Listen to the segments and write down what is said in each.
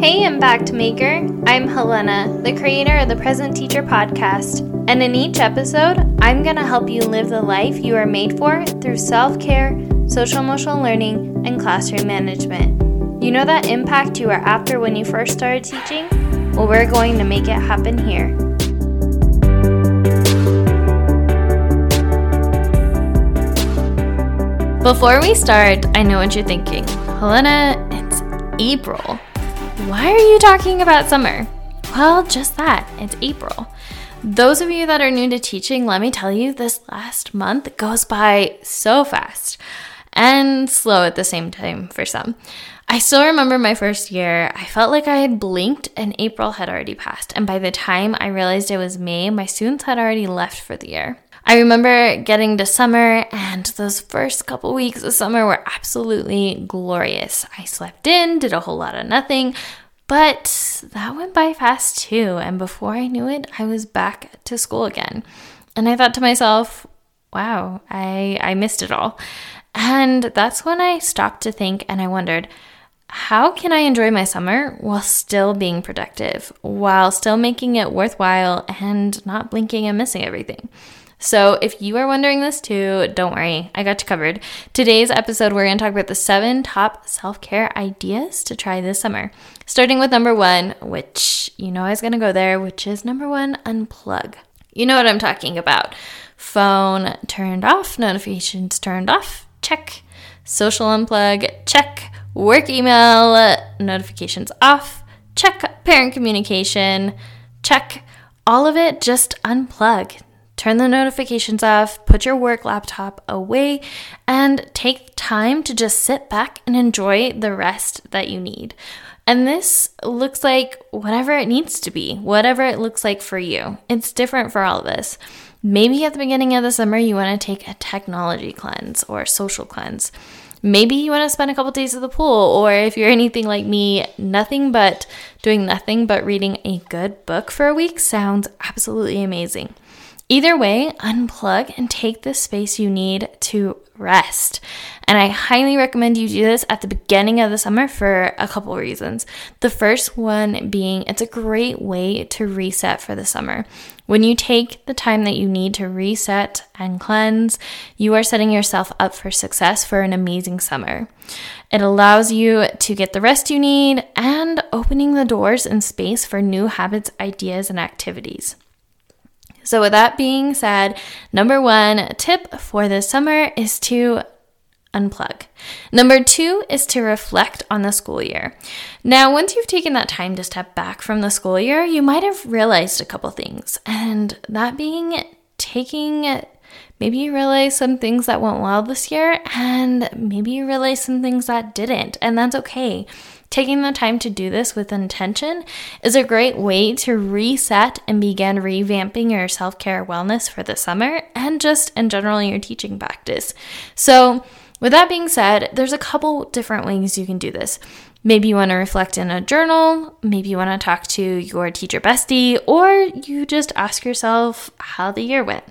Hey, Impact Maker! I'm Helena, the creator of the Present Teacher podcast. And in each episode, I'm going to help you live the life you are made for through self care, social emotional learning, and classroom management. You know that impact you were after when you first started teaching? Well, we're going to make it happen here. Before we start, I know what you're thinking. Helena, it's April. Why are you talking about summer? Well, just that. It's April. Those of you that are new to teaching, let me tell you, this last month goes by so fast and slow at the same time for some. I still remember my first year, I felt like I had blinked and April had already passed. And by the time I realized it was May, my students had already left for the year. I remember getting to summer, and those first couple weeks of summer were absolutely glorious. I slept in, did a whole lot of nothing, but that went by fast too. And before I knew it, I was back to school again. And I thought to myself, wow, I, I missed it all. And that's when I stopped to think and I wondered, how can I enjoy my summer while still being productive, while still making it worthwhile and not blinking and missing everything? So, if you are wondering this too, don't worry, I got you covered. Today's episode, we're going to talk about the seven top self care ideas to try this summer. Starting with number one, which you know I was going to go there, which is number one, unplug. You know what I'm talking about. Phone turned off, notifications turned off, check. Social unplug, check. Work email, notifications off, check. Parent communication, check. All of it, just unplug turn the notifications off, put your work laptop away, and take time to just sit back and enjoy the rest that you need. And this looks like whatever it needs to be, whatever it looks like for you. It's different for all of us. Maybe at the beginning of the summer, you want to take a technology cleanse or social cleanse. Maybe you want to spend a couple days at the pool, or if you're anything like me, nothing but doing nothing but reading a good book for a week sounds absolutely amazing. Either way, unplug and take the space you need to rest. And I highly recommend you do this at the beginning of the summer for a couple reasons. The first one being it's a great way to reset for the summer. When you take the time that you need to reset and cleanse, you are setting yourself up for success for an amazing summer. It allows you to get the rest you need and opening the doors and space for new habits, ideas, and activities. So, with that being said, number one tip for the summer is to unplug. Number two is to reflect on the school year. Now, once you've taken that time to step back from the school year, you might have realized a couple things, and that being taking Maybe you realize some things that went well this year, and maybe you realize some things that didn't, and that's okay. Taking the time to do this with intention is a great way to reset and begin revamping your self care wellness for the summer and just in general your teaching practice. So, with that being said, there's a couple different ways you can do this. Maybe you want to reflect in a journal, maybe you want to talk to your teacher bestie, or you just ask yourself how the year went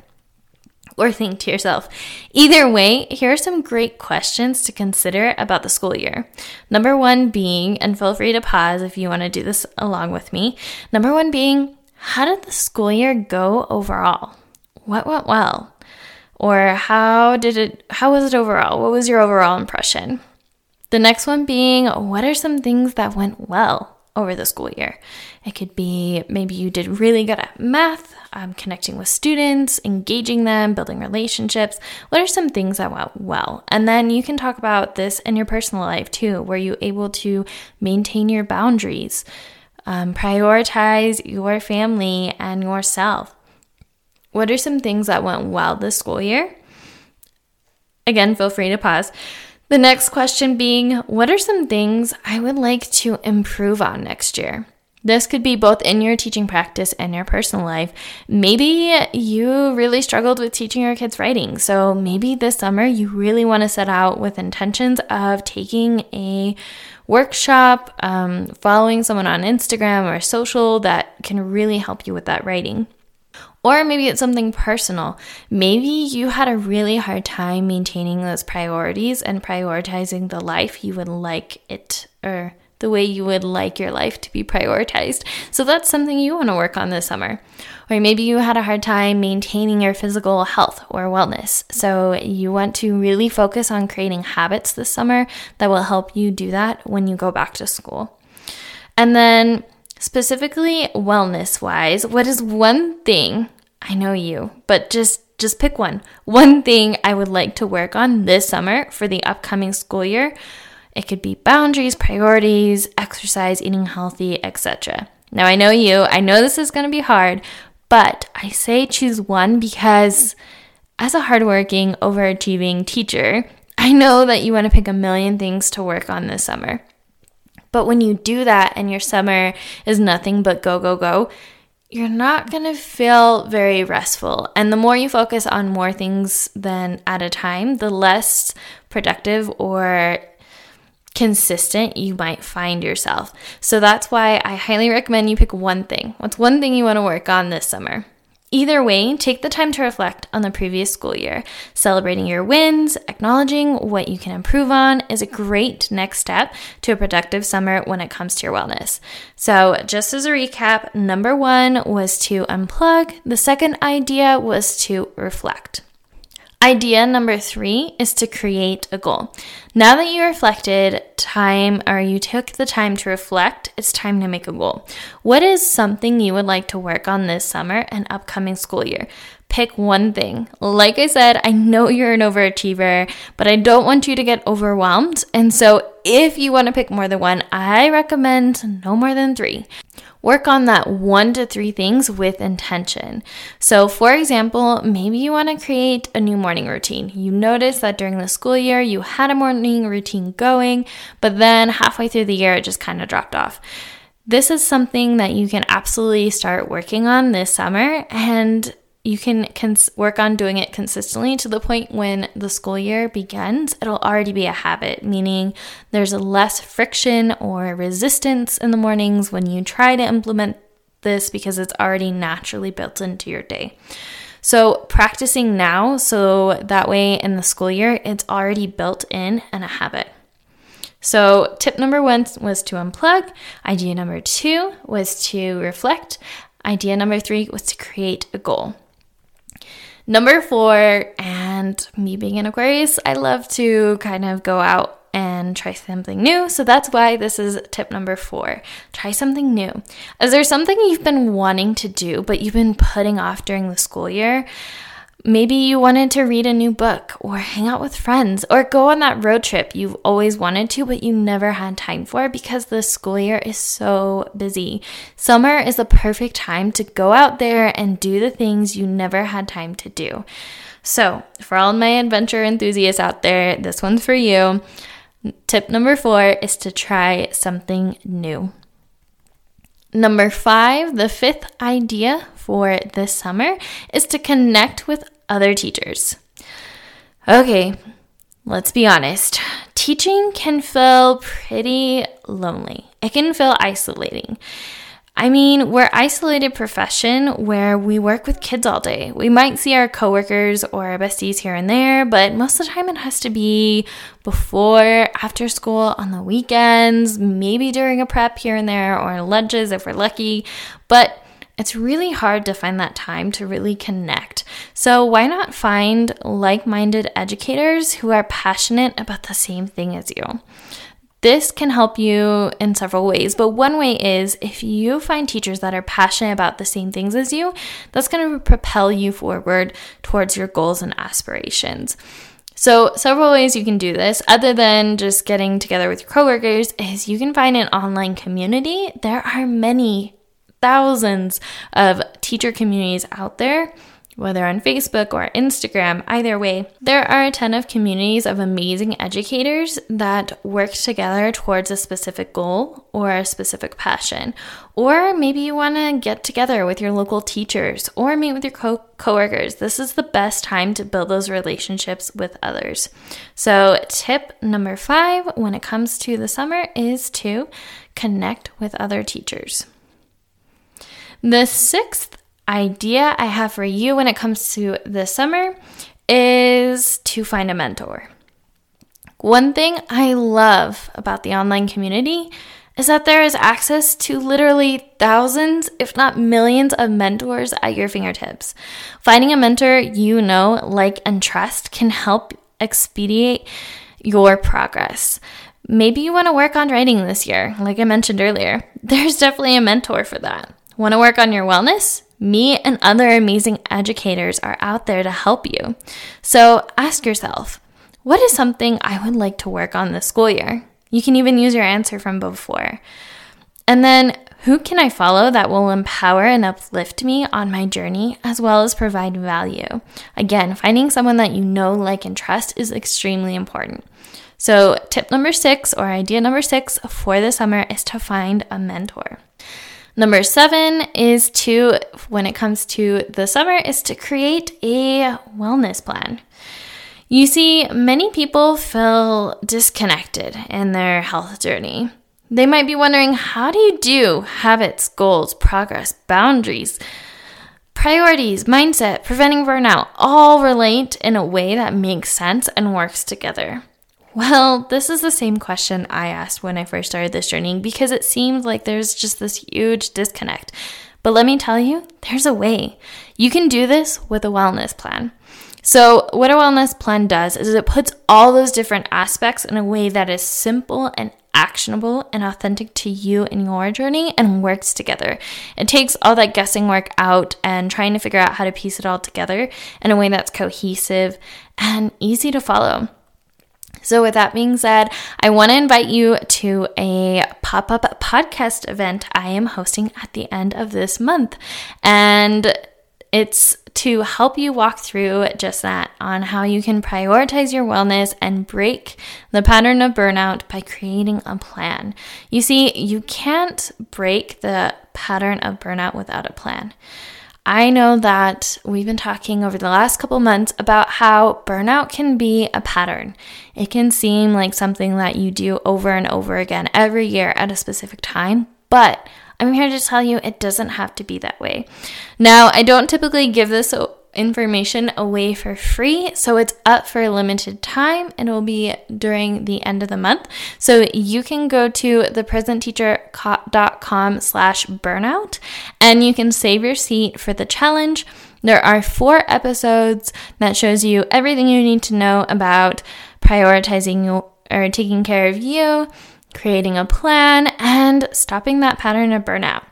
or think to yourself. Either way, here are some great questions to consider about the school year. Number one being, and feel free to pause if you want to do this along with me. Number one being, how did the school year go overall? What went well? Or how did it how was it overall? What was your overall impression? The next one being, what are some things that went well? Over the school year. It could be maybe you did really good at math, um, connecting with students, engaging them, building relationships. What are some things that went well? And then you can talk about this in your personal life too. Were you able to maintain your boundaries, um, prioritize your family and yourself? What are some things that went well this school year? Again, feel free to pause. The next question being What are some things I would like to improve on next year? This could be both in your teaching practice and your personal life. Maybe you really struggled with teaching your kids writing. So maybe this summer you really want to set out with intentions of taking a workshop, um, following someone on Instagram or social that can really help you with that writing. Or maybe it's something personal. Maybe you had a really hard time maintaining those priorities and prioritizing the life you would like it or the way you would like your life to be prioritized. So that's something you want to work on this summer. Or maybe you had a hard time maintaining your physical health or wellness. So you want to really focus on creating habits this summer that will help you do that when you go back to school. And then, specifically wellness wise, what is one thing I know you, but just just pick one. One thing I would like to work on this summer for the upcoming school year. It could be boundaries, priorities, exercise, eating healthy, etc. Now I know you, I know this is going to be hard, but I say choose one because as a hardworking, overachieving teacher, I know that you want to pick a million things to work on this summer. But when you do that and your summer is nothing but go, go, go, you're not going to feel very restful. And the more you focus on more things than at a time, the less productive or consistent you might find yourself. So that's why I highly recommend you pick one thing. What's one thing you want to work on this summer? Either way, take the time to reflect on the previous school year. Celebrating your wins, acknowledging what you can improve on is a great next step to a productive summer when it comes to your wellness. So, just as a recap, number one was to unplug, the second idea was to reflect. Idea number three is to create a goal. Now that you reflected time or you took the time to reflect, it's time to make a goal. What is something you would like to work on this summer and upcoming school year? Pick one thing. Like I said, I know you're an overachiever, but I don't want you to get overwhelmed. And so, if you want to pick more than one, I recommend no more than three. Work on that one to three things with intention. So, for example, maybe you want to create a new morning routine. You notice that during the school year you had a morning routine going, but then halfway through the year it just kind of dropped off. This is something that you can absolutely start working on this summer and you can cons- work on doing it consistently to the point when the school year begins, it'll already be a habit, meaning there's less friction or resistance in the mornings when you try to implement this because it's already naturally built into your day. So, practicing now so that way in the school year, it's already built in and a habit. So, tip number one was to unplug. Idea number two was to reflect. Idea number three was to create a goal. Number four, and me being an Aquarius, I love to kind of go out and try something new. So that's why this is tip number four try something new. Is there something you've been wanting to do, but you've been putting off during the school year? Maybe you wanted to read a new book or hang out with friends or go on that road trip you've always wanted to, but you never had time for because the school year is so busy. Summer is the perfect time to go out there and do the things you never had time to do. So, for all my adventure enthusiasts out there, this one's for you. Tip number four is to try something new. Number five, the fifth idea for this summer is to connect with other teachers. Okay, let's be honest. Teaching can feel pretty lonely, it can feel isolating. I mean, we're isolated profession where we work with kids all day. We might see our coworkers or our besties here and there, but most of the time it has to be before, after school, on the weekends, maybe during a prep here and there, or lunches if we're lucky. But it's really hard to find that time to really connect. So, why not find like minded educators who are passionate about the same thing as you? This can help you in several ways, but one way is if you find teachers that are passionate about the same things as you, that's going to propel you forward towards your goals and aspirations. So, several ways you can do this, other than just getting together with your coworkers, is you can find an online community. There are many thousands of teacher communities out there whether on Facebook or Instagram, either way, there are a ton of communities of amazing educators that work together towards a specific goal or a specific passion. Or maybe you want to get together with your local teachers or meet with your co- coworkers. This is the best time to build those relationships with others. So, tip number five when it comes to the summer is to connect with other teachers. The sixth idea I have for you when it comes to the summer is to find a mentor. One thing I love about the online community is that there is access to literally thousands, if not millions, of mentors at your fingertips. Finding a mentor you know, like, and trust can help expedite your progress. Maybe you want to work on writing this year, like I mentioned earlier. There's definitely a mentor for that. Want to work on your wellness? Me and other amazing educators are out there to help you. So ask yourself, what is something I would like to work on this school year? You can even use your answer from before. And then, who can I follow that will empower and uplift me on my journey as well as provide value? Again, finding someone that you know, like, and trust is extremely important. So, tip number six, or idea number six for the summer, is to find a mentor. Number seven is to, when it comes to the summer, is to create a wellness plan. You see, many people feel disconnected in their health journey. They might be wondering how do you do habits, goals, progress, boundaries, priorities, mindset, preventing burnout all relate in a way that makes sense and works together? Well, this is the same question I asked when I first started this journey because it seemed like there's just this huge disconnect. But let me tell you, there's a way. You can do this with a wellness plan. So, what a wellness plan does is it puts all those different aspects in a way that is simple and actionable and authentic to you and your journey and works together. It takes all that guessing work out and trying to figure out how to piece it all together in a way that's cohesive and easy to follow. So, with that being said, I want to invite you to a pop up podcast event I am hosting at the end of this month. And it's to help you walk through just that on how you can prioritize your wellness and break the pattern of burnout by creating a plan. You see, you can't break the pattern of burnout without a plan. I know that we've been talking over the last couple months about how burnout can be a pattern. It can seem like something that you do over and over again every year at a specific time, but I'm here to tell you it doesn't have to be that way. Now, I don't typically give this information away for free, so it's up for a limited time and it will be during the end of the month. So you can go to thepresentteacher.com slash burnout and you can save your seat for the challenge. There are four episodes that shows you everything you need to know about prioritizing or taking care of you, creating a plan, and stopping that pattern of burnout.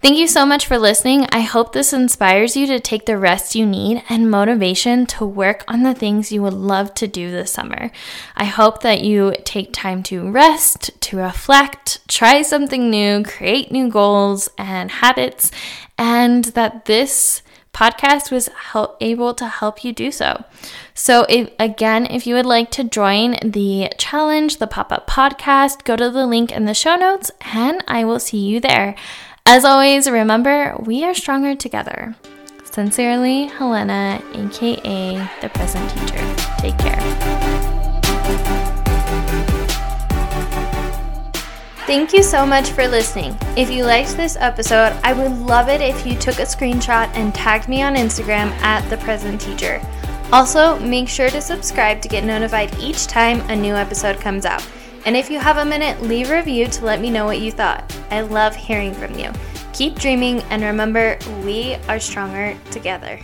Thank you so much for listening. I hope this inspires you to take the rest you need and motivation to work on the things you would love to do this summer. I hope that you take time to rest, to reflect, try something new, create new goals and habits, and that this podcast was help, able to help you do so. So, if, again, if you would like to join the challenge, the pop up podcast, go to the link in the show notes and I will see you there. As always, remember we are stronger together. Sincerely, Helena, aka the present teacher. Take care. Thank you so much for listening. If you liked this episode, I would love it if you took a screenshot and tagged me on Instagram at the present teacher. Also, make sure to subscribe to get notified each time a new episode comes out. And if you have a minute, leave a review to let me know what you thought. I love hearing from you. Keep dreaming and remember, we are stronger together.